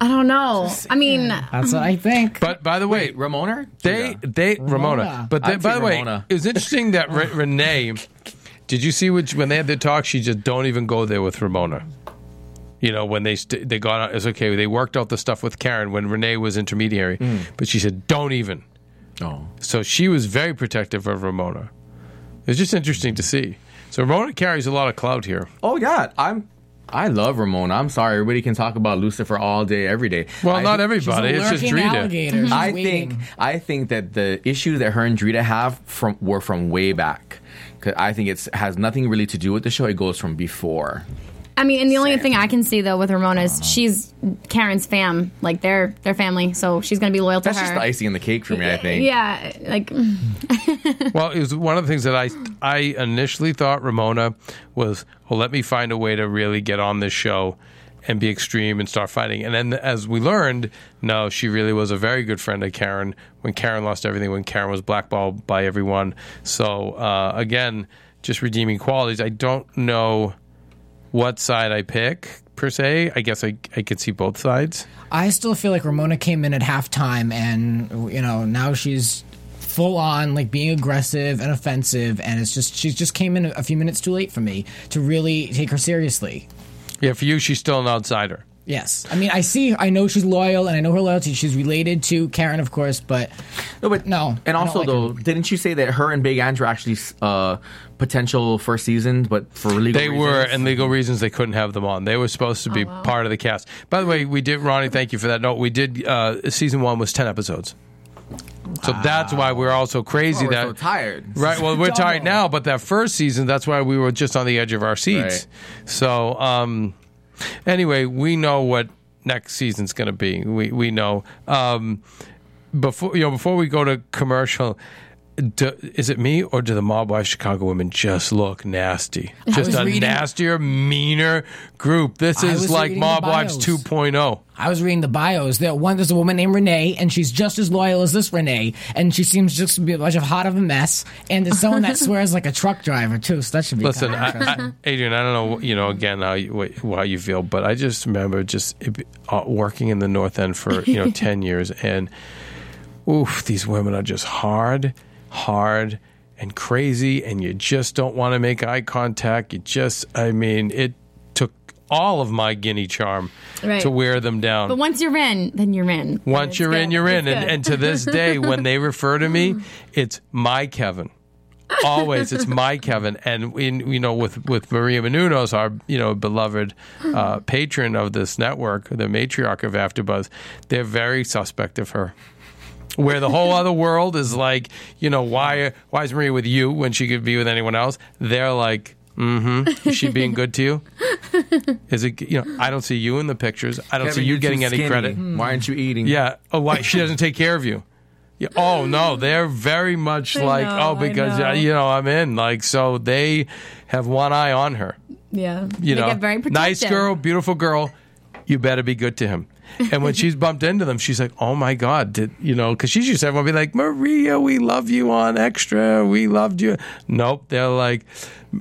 I don't know. I mean, That's what I think. But by the way, Wait, Ramona? They they Ramona. Ramona. But they, I'd by say the way, Ramona. it was interesting that Re- Renee. Did you see which when they had their talk? She just don't even go there with Ramona. You know when they st- they got out, it's okay. They worked out the stuff with Karen when Renee was intermediary, Mm. but she said don't even. Oh. So she was very protective of Ramona. It's just interesting to see. So Ramona carries a lot of clout here. Oh yeah, I'm. I love Ramona. I'm sorry, everybody can talk about Lucifer all day, every day. Well, I not think- everybody. She's a It's just lurking Drita. alligator. She's I waiting. think I think that the issues that her and Drita have from were from way back. Cause I think it has nothing really to do with the show. It goes from before. I mean, and the only thing I can see though with Ramona is she's Karen's fam, like they're their family, so she's gonna be loyal to That's her. just the icing on the cake for me. I think. Yeah, like Well, it was one of the things that I I initially thought Ramona was, well, let me find a way to really get on this show and be extreme and start fighting. And then as we learned, no, she really was a very good friend of Karen when Karen lost everything, when Karen was blackballed by everyone. So uh, again, just redeeming qualities. I don't know what side I pick per se. I guess I I could see both sides. I still feel like Ramona came in at halftime, and you know now she's full on like being aggressive and offensive, and it's just she just came in a few minutes too late for me to really take her seriously. Yeah, for you, she's still an outsider. Yes, I mean I see, I know she's loyal, and I know her loyalty. She's related to Karen, of course, but No, but No, And I also, like though, didn't you say that her and Big Andrew actually uh, potential first season, but for legal They reasons? were, and legal reasons they couldn't have them on. They were supposed to be part of the cast. By the way, we did, Ronnie, thank you for that note. We did, uh, season one was 10 episodes. So that's why we're all so crazy Oh, we're that. so tired. Right. Well, we're tired now, but that first season, that's why we were just on the edge of our seats. Right. So, um, anyway, we know what next season's going to be. We we know. Um, before you know, before we go to commercial, do, is it me or do the mob wife Chicago women just look nasty? Just a reading- nastier, meaner group. This is like Mob Wives bios. 2.0. I was reading the bios. There, one there's a woman named Renee, and she's just as loyal as this Renee, and she seems just to be a bunch of hot of a mess. And there's someone that swears like a truck driver too. So that should be Listen, I. I, Adrian, I don't know, you know, again how you, how you feel, but I just remember just uh, working in the North End for you know ten years, and oof, these women are just hard, hard, and crazy, and you just don't want to make eye contact. You just, I mean, it took all of my guinea charm Right. to wear them down. But once you're in, then you're in. Once you're in, you're in. And, and to this day, when they refer to me, it's my Kevin. Always, it's my Kevin. And in, you know, with with Maria Menounos, our you know beloved uh, patron of this network, the matriarch of AfterBuzz, they're very suspect of her. Where the whole other world is like, you know, why why is Maria with you when she could be with anyone else? They're like, mm-hmm. Is she being good to you? Is it you know? I don't see you in the pictures. I don't see Kevin, you you're getting any skinny. credit. Why aren't you eating? Yeah. Oh, why she doesn't take care of you? Yeah. Oh no, they're very much I like know, oh because know. uh, you know I'm in like so they have one eye on her. yeah, You they know, get very protective. nice girl, beautiful girl. You better be good to him. And when she's bumped into them, she's like, "Oh my god!" Did you know? Because she's used to everyone be like, "Maria, we love you on Extra. We loved you." Nope, they're like,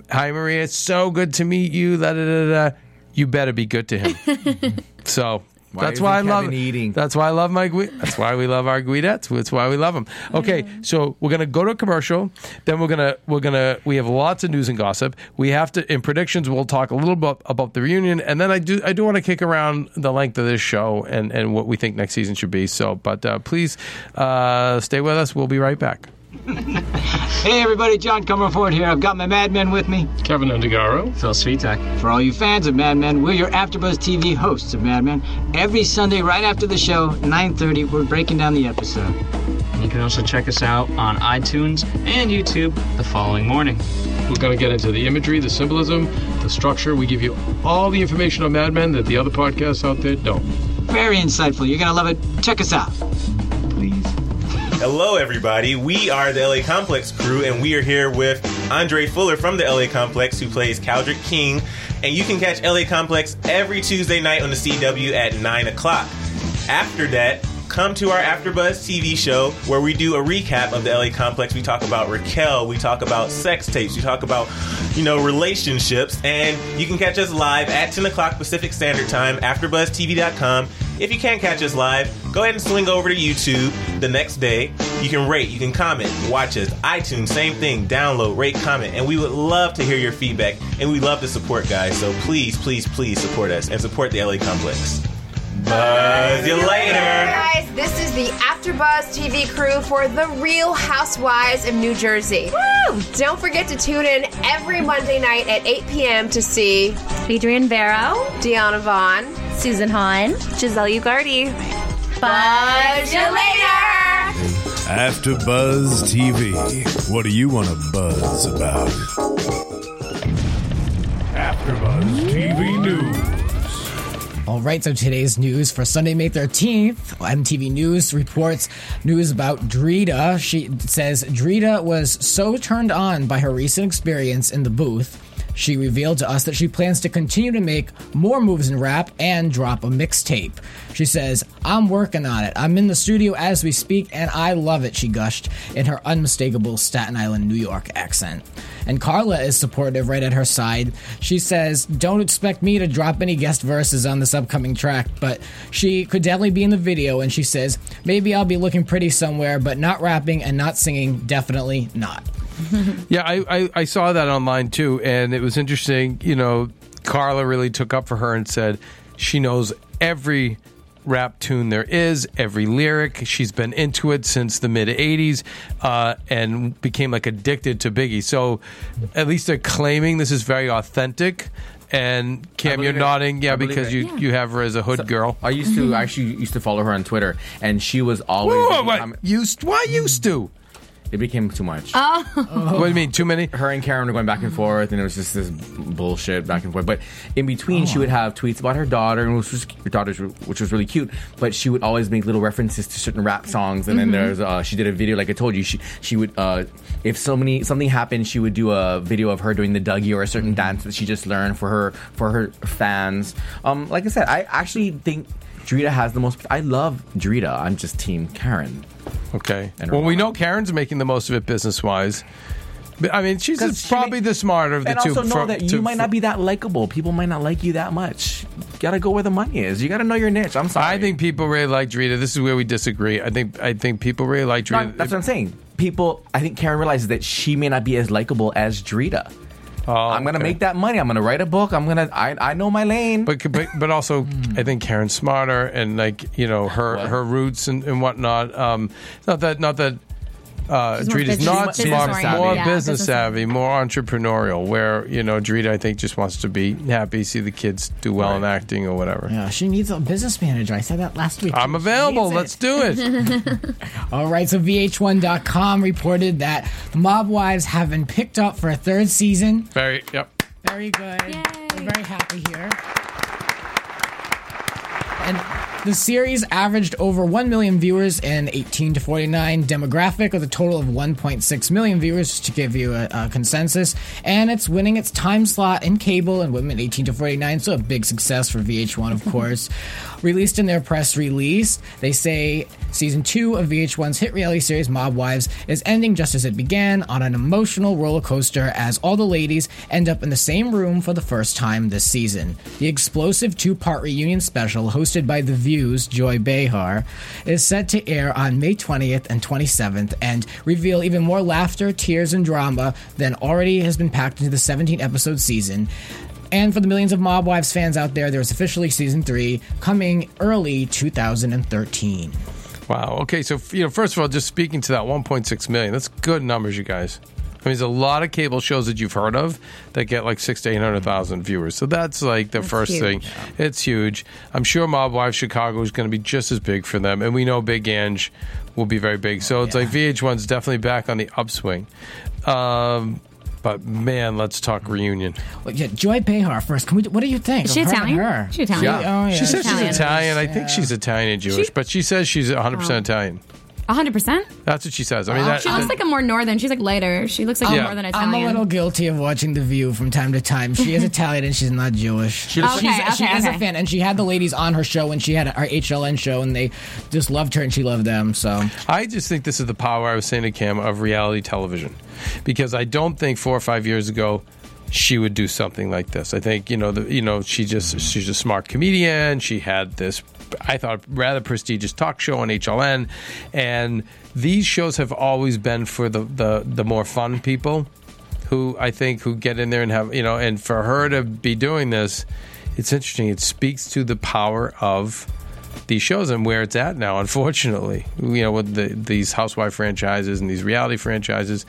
"Hi, Maria. It's so good to meet you." Da da da da. You better be good to him. so Why that's why I love eating? That's why I love my. Gui- That's why we love our Guidettes. That's why we love them. Okay, so we're gonna go to a commercial. Then we're gonna we're gonna we have lots of news and gossip. We have to in predictions. We'll talk a little bit about the reunion, and then I do I do want to kick around the length of this show and and what we think next season should be. So, but uh, please uh, stay with us. We'll be right back. Hey everybody, John Comerford here. I've got my Mad Men with me. Keven Undergaro. Phil Svitek. For all you fans of Mad Men, we're your AfterBuzz TV hosts of Mad Men. Every Sunday, right after the show, 9:30, we're breaking down the episode. You can also check us out on iTunes and YouTube the following morning. We're going to get into the imagery, the symbolism, the structure. We give you all the information on Mad Men that the other podcasts out there don't. Very insightful. You're gonna love it. Check us out. Hello, everybody. We are the LA Complex crew, and we are here with Andra Fuller from the LA Complex, who plays Kaldrick King. And you can catch LA Complex every Tuesday night on the CW at 9 o'clock. After that, come to our AfterBuzz TV show where we do a recap of the LA Complex. We talk about Raquel, we talk about sex tapes, we talk about, you know, relationships, and you can catch us live at 10 o'clock Pacific Standard Time, AfterBuzzTV.com. If you can't catch us live, go ahead and swing over to YouTube the next day. You can rate, you can comment, watch us. iTunes, same thing. Download, rate, comment, and we would love to hear your feedback. And we love to support guys. So please, please, please support us and support the LA Complex. Buzz you later. Guys, this is the AfterBuzz TV crew for The Real Housewives of New Jersey. Woo! Don't forget to tune in every Monday night at 8 p.m. to see Adrian Barrow, Deanna Vaughn. Susan Hahn, Giselle Ugardi. Buzz you later! After Buzz TV, what do you want to buzz about? After Buzz TV News. All right, so today's news for Sunday, May 13th, MTV News reports news about Drita. She says Drita was so turned on by her recent experience in the booth. She revealed to us that she plans to continue to make more moves in rap and drop a mixtape. She says, I'm working on it. I'm in the studio as we speak, and I love it, she gushed in her unmistakable Staten Island, New York accent. And Carla is supportive right at her side. She says, Don't expect me to drop any guest verses on this upcoming track, but she could definitely be in the video. And she says, Maybe I'll be looking pretty somewhere, but not rapping and not singing, definitely not. Yeah, I, I, I saw that online too, and it was interesting. You know, Carla really took up for her and said she knows every rap tune there is, every lyric. She's been into it since the mid 80s uh, and became like addicted to Biggie. So at least they're claiming this is very authentic. And Cam, you're it. nodding, yeah, because it. you, you have her as a hood girl. I used to I actually used to follow her on Twitter, and she was always Whoa, what? Used? Why used to? It became too much. Oh. What do you mean? Too many? Her and Karen were going back and forth, and it was just this bullshit back and forth. But in between, she would have tweets about her daughter, and which was her daughter's, which was really cute. But she would always make little references to certain rap songs. And then there's, uh, she did a video, like I told you, she she would, uh, if so many something happened, she would do a video of her doing the Dougie or a certain dance that she just learned for her for her fans. Um, like I said, I actually think. Drita has the most. I love Drita. I'm just Team Karen. Okay. And Well, we know Karen's making the most of it business wise. I mean, she's she probably may- the smarter of the and two. also know that you might not be that likable. People might not like you that much. You gotta go where the money is. You gotta know your niche. I'm sorry. I think people really like Drita. This is where we disagree. I think I think people really like No, Drita. that's what I'm saying. People, I think Karen realizes that she may not be as likable as Drita. Oh, I'm gonna okay. make that money. I'm gonna write a book. I'm gonna. I, I know my lane. But, but but also, I think Karen's smarter, and like you know her What? her roots and, and whatnot. Um, not that not that. Uh, She's more Drita's business- not business smart, oriented. more Yeah, business business savvy, more entrepreneurial. Where you know Drita, I think, just wants to be happy, see the kids do well in acting or whatever. Yeah, she needs a business manager. I said that last week. I'm She available. Let's do it. All right, so VH1.com reported that Mob Wives have been picked up for a third season. Very yep. Very good. Yay. We're very happy here. And the series averaged over 1 million viewers in 18 to 49 demographic with a total of 1.6 million viewers just to give you a, a consensus. And it's winning its time slot in cable and women 18 to 49, so a big success for VH1, of mm-hmm. course. Released in their press release, they say season two of VH1's hit reality series Mob Wives is ending just as it began on an emotional roller coaster as all the ladies end up in the same room for the first time this season. The explosive two part reunion special, hosted by The View's Joy Behar, is set to air on May 20th and 27th and reveal even more laughter, tears, and drama than already has been packed into the 17 episode season. And for the millions of Mob Wives fans out there, there's officially season three coming early 2013. Wow. Okay. So you know, first of all, just speaking to that 1.6 million, that's good numbers, you guys. I mean, there's a lot of cable shows that you've heard of that get like six to eight hundred thousand viewers. So that's like the That's first huge. thing. It's huge. I'm sure Mob Wives Chicago is going to be just as big for them, and we know Big Ang will be very big. So it's like VH1's definitely back on the upswing. Um, but man, let's talk reunion. Well, yeah, Joy Behar first. Can we? What do you think? Is she her Italian? Her? She Italian? oh, yeah. She says she's Italian. Italian. I think she's Italian and Jewish, She- but she says she's 100 percent Italian. 100%? That's what she says. I mean, that, She looks like a more northern. She's like lighter. She looks like Yeah. more than Italian. I'm a little guilty of watching The View from time to time. She is Italian and she's not Jewish. She, Okay, she's, she okay, is a fan, and she had the ladies on her show when she had our HLN show, and they just loved her and she loved them. So I just think this is the power I was saying to Cam of reality television, because I don't think four or five years ago she would do something like this. I think you know the you know she just she's a smart comedian. She had this I thought rather prestigious talk show on HLN, and these shows have always been for the the the more fun people who I think who get in there and have you know and for her to be doing this, it's interesting. It speaks to the power of these shows and where it's at now. Unfortunately, you know, with the, these housewife franchises and these reality franchises,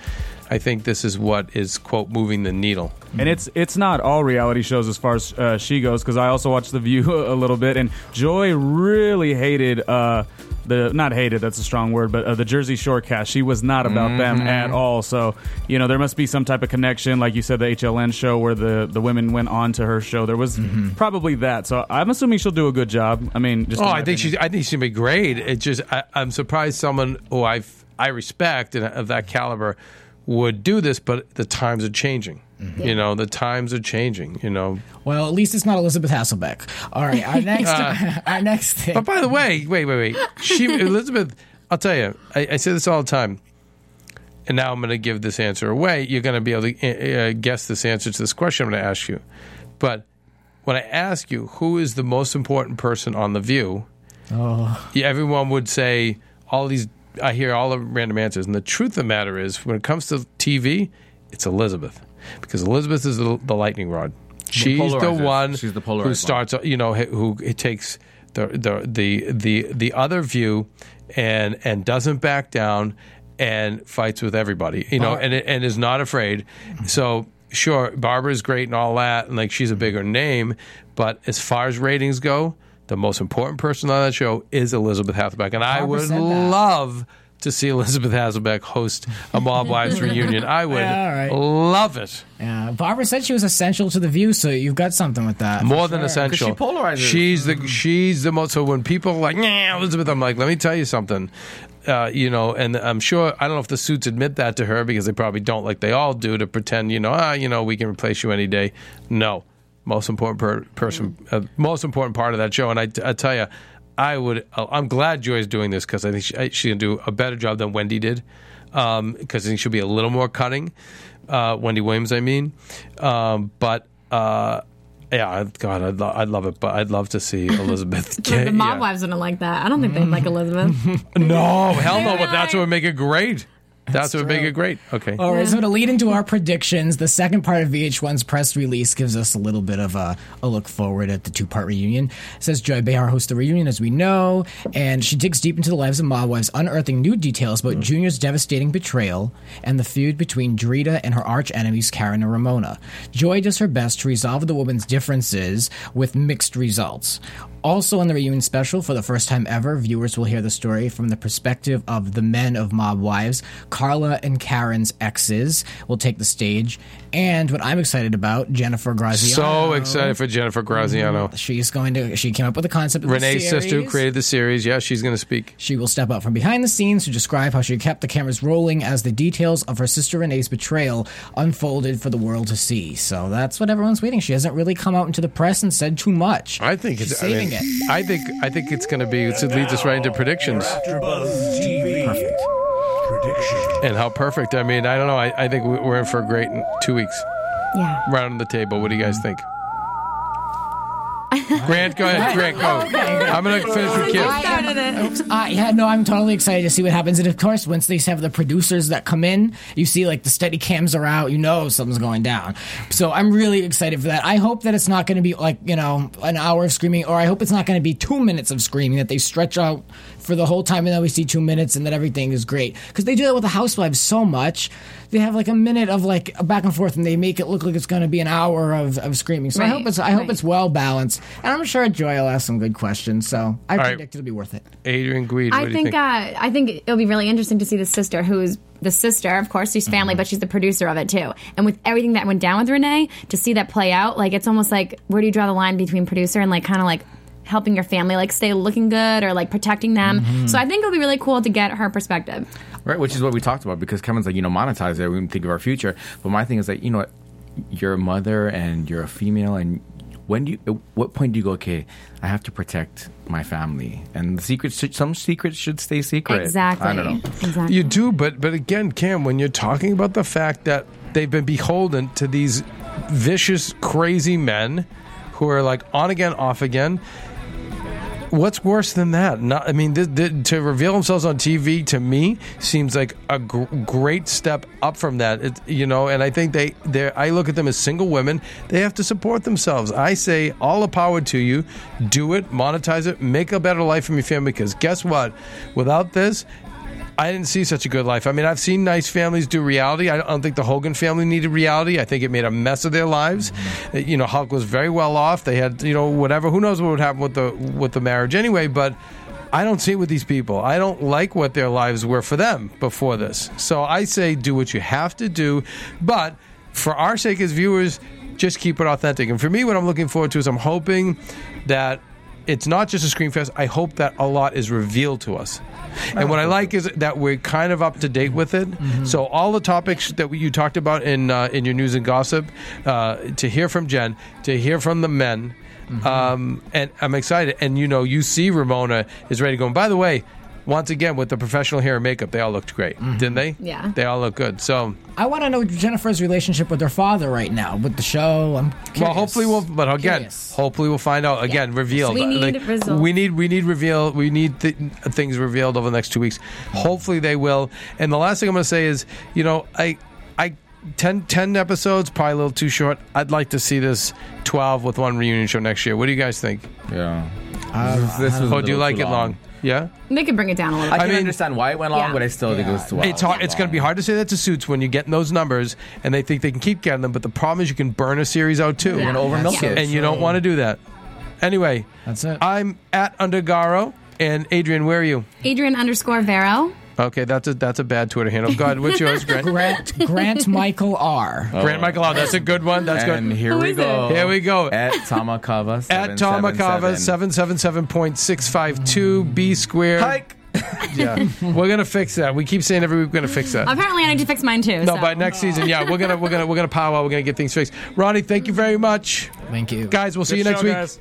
I think this is what is quote moving the needle. And it's it's not all reality shows as far as uh, she goes because I also watched The View a little bit, and Joy really hated uh, the not hated that's a strong word, but uh, the Jersey Shore cast. She was not about them at all. So you know there must be some type of connection, like you said, the HLN show where the the women went on to her show. There was probably that. So I'm assuming she'll do a good job. I mean, just Oh, I think opinion. she's. I think she'd be great. It just. I, I'm surprised someone who I I respect and of that caliber would do this, but the times are changing. You know, the times are changing. You know, well, at least it's not Elisabeth Hasselbeck. All right, our next our next thing. But by the way, wait, wait, wait. She Elisabeth, I'll tell you, I, I say this all the time, and now I'm going to give this answer away. You're going to be able to uh, uh, guess this answer to this question I'm going to ask you. But when I ask you who is the most important person on the View, Oh. yeah, everyone would say all these. I hear all the random answers, and the truth of the matter is, when it comes to TV, it's Elisabeth because Elisabeth is the, the lightning rod. She's the polarizer. one She's the who one. starts, you know, who it takes the the the the the other view and and doesn't back down and fights with everybody, you know, Bar- and and is not afraid. So sure, Barbara's great and all that, and like she's a bigger name, but as far as ratings go, the most important person on that show is Elisabeth Hasselbeck, and I would love to see Elisabeth Hasselbeck host a Mob Wives reunion. I would Yeah, all right. love it. Yeah, Barbara said she was essential to the view, so you've got something with that. More than sure. essential. she polarizes. She's the she's the most. So when people are like, "Nah, Elisabeth," I'm like, let me tell you something. Uh, you know, and I'm sure I don't know if the suits admit that to her because they probably don't, like they all do, to pretend, you know, ah, you know, we can replace you any day. No, most important per- person, uh, most important part of that show. And I, I tell you, I would. I'm glad Joy's doing this because I think she, she can do a better job than Wendy did. Because I think she'll be a little more cutting. Uh, Wendy Williams, I mean, um, but. Uh, yeah, God, I'd, lo- I'd love it, but I'd love to see Elisabeth. Get, the mob yeah. wives wouldn't like that. I don't think they'd like Elisabeth. No, hell no, but that's what would make it great. That's, what make it great. Okay. All right, so to lead into our predictions, the second part of VH1's press release gives us a little bit of a, a look forward at the two part reunion. It says Joy Behar hosts the reunion, as we know, and she digs deep into the lives of mob wives, unearthing new details about mm-hmm. Junior's devastating betrayal and the feud between Drita and her arch enemies, Karen and Ramona. Joy does her best to resolve the woman's differences with mixed results. Also, on the reunion special, for the first time ever, viewers will hear the story from the perspective of the men of Mob Wives. Carla and Karen's exes will take the stage. And what I'm excited about, Jennifer Graziano. So excited for Jennifer Graziano. Mm-hmm. She's going to, she came up with the concept of the Renee's sister who created the series. Yeah, she's going to speak. She will step up from behind the scenes to describe how she kept the cameras rolling as the details of her sister Renee's betrayal unfolded for the world to see. So that's what everyone's waiting. She hasn't really come out into the press and said too much. I think She's it's I saving mean, it. I think I think it's going to be. It leads us right into predictions. AfterBuzz TV. Perfect. Prediction. And how perfect. I mean, I don't know. I, I think we- we're in for a great two weeks. yeah. Round on the table. What do you guys think? Grant, go ahead. Grant, go. I'm going to finish with Kim. started it. Uh, yeah, no, I'm totally excited to see what happens. And of course, once they have the producers that come in, you see like the steady cams are out, you know something's going down. So I'm really excited for that. I hope that it's not going to be like, you know, an hour of screaming, or I hope it's not going to be two minutes of screaming, that they stretch out for the whole time and then we see two minutes and that everything is great. Because they do that with the Housewives so much. They have like a minute of like a back and forth and they make it look like it's going to be an hour of, of screaming. So I Right, hope it's I hope right. it's well balanced. And I'm sure Joy will ask some good questions. So I right. predict it'll be worth it. Adrian Guide, what I do you think, think? uh, I think it'll be really interesting to see the sister who's the sister, of course, she's Mm-hmm. family, but she's the producer of it too. And with everything that went down with Renee, to see that play out, like it's almost like where do you draw the line between producer and like kind of like helping your family like stay looking good or like protecting them. Mm-hmm. So I think it'll be really cool to get her perspective. Right, which is what we talked about because Kevin's like, you know, monetize it. We can think of our future. But my thing is that, you know what, you're a mother and you're a female, and when do you, at what point do you go, okay, I have to protect my family? And the secrets, should, some secrets should stay secret. Exactly. I don't know. Exactly. You do, but but again, Cam, when you're talking about the fact that they've been beholden to these vicious, crazy men who are like on again, off again. What's worse than that? Not, I mean, th- th- to reveal themselves on TV to me seems like a gr- great step up from that. It, you know, and I think they, I look at them as single women. They have to support themselves. I say, all the power to you. Do it, monetize it, make a better life for your family. Because guess what? Without this, I didn't see such a good life. I mean, I've seen nice families do reality. I don't think the Hogan family needed reality. I think it made a mess of their lives. Uh, You know, Hulk was very well off. They had, you know, whatever. Who knows what would happen with the with the marriage anyway? But I don't see it with these people. I don't like what their lives were for them before this. So I say, do what you have to do, but for our sake as viewers, just keep it authentic. And for me, what I'm looking forward to is I'm hoping that it's not just a screen fest. I hope that a lot is revealed to us. And what I like is that we're kind of up to date with it. So all the topics that you talked about in uh, in your news and gossip, uh, to hear from Jen, to hear from the men, um, and I'm excited. And you know, you see Ramona is ready to go. And by the way, once again with the professional hair and makeup, they all looked great, mm-hmm. didn't they? Yeah. they all look good. So I want to know Jennifer's relationship with her father right now with the show. I'm curious. Well, hopefully we'll. But again, Curious. hopefully we'll find out again. Revealed. We need results. we need we need reveal. We need th- things revealed over the next two weeks. Hopefully they will. And the last thing I'm going to say is, you know, I I. 10, 10 episodes, probably a little too short. I'd like to see this 12 with one reunion show next year. What do you guys think? Yeah. this, this was Oh, do you like too it long? Yeah? They could bring it down a little bit. I bit. can mean- understand why it went long, Yeah. but I still think it was too long. It's hard. It's going to be hard to say that to suits when you get those numbers and they think they can keep getting them. But the problem is you can burn a series out too. You're going to over milk Yeah. it. and you don't want to do that. Anyway, That's it. I'm at Undergaro, and Adrian, where are you? Adrian underscore Vero. Okay, that's a that's a bad Twitter handle. Go ahead. What's yours, Grant? Grant Grant Michael R. Grant oh. Michael. Oh, that's a good one. That's and good. here Who we is go. Here we go. At Tamakava. At Tomakava, 777.652 B squared. Hike. Yeah. we're gonna fix that. We keep saying every week we're gonna fix that. Apparently, I need to fix mine too. No, so. but next season, yeah, we're gonna we're gonna we're gonna power. We're gonna get things fixed. Ronnie, thank you very much, Thank you. guys. We'll see you next show, week. guys.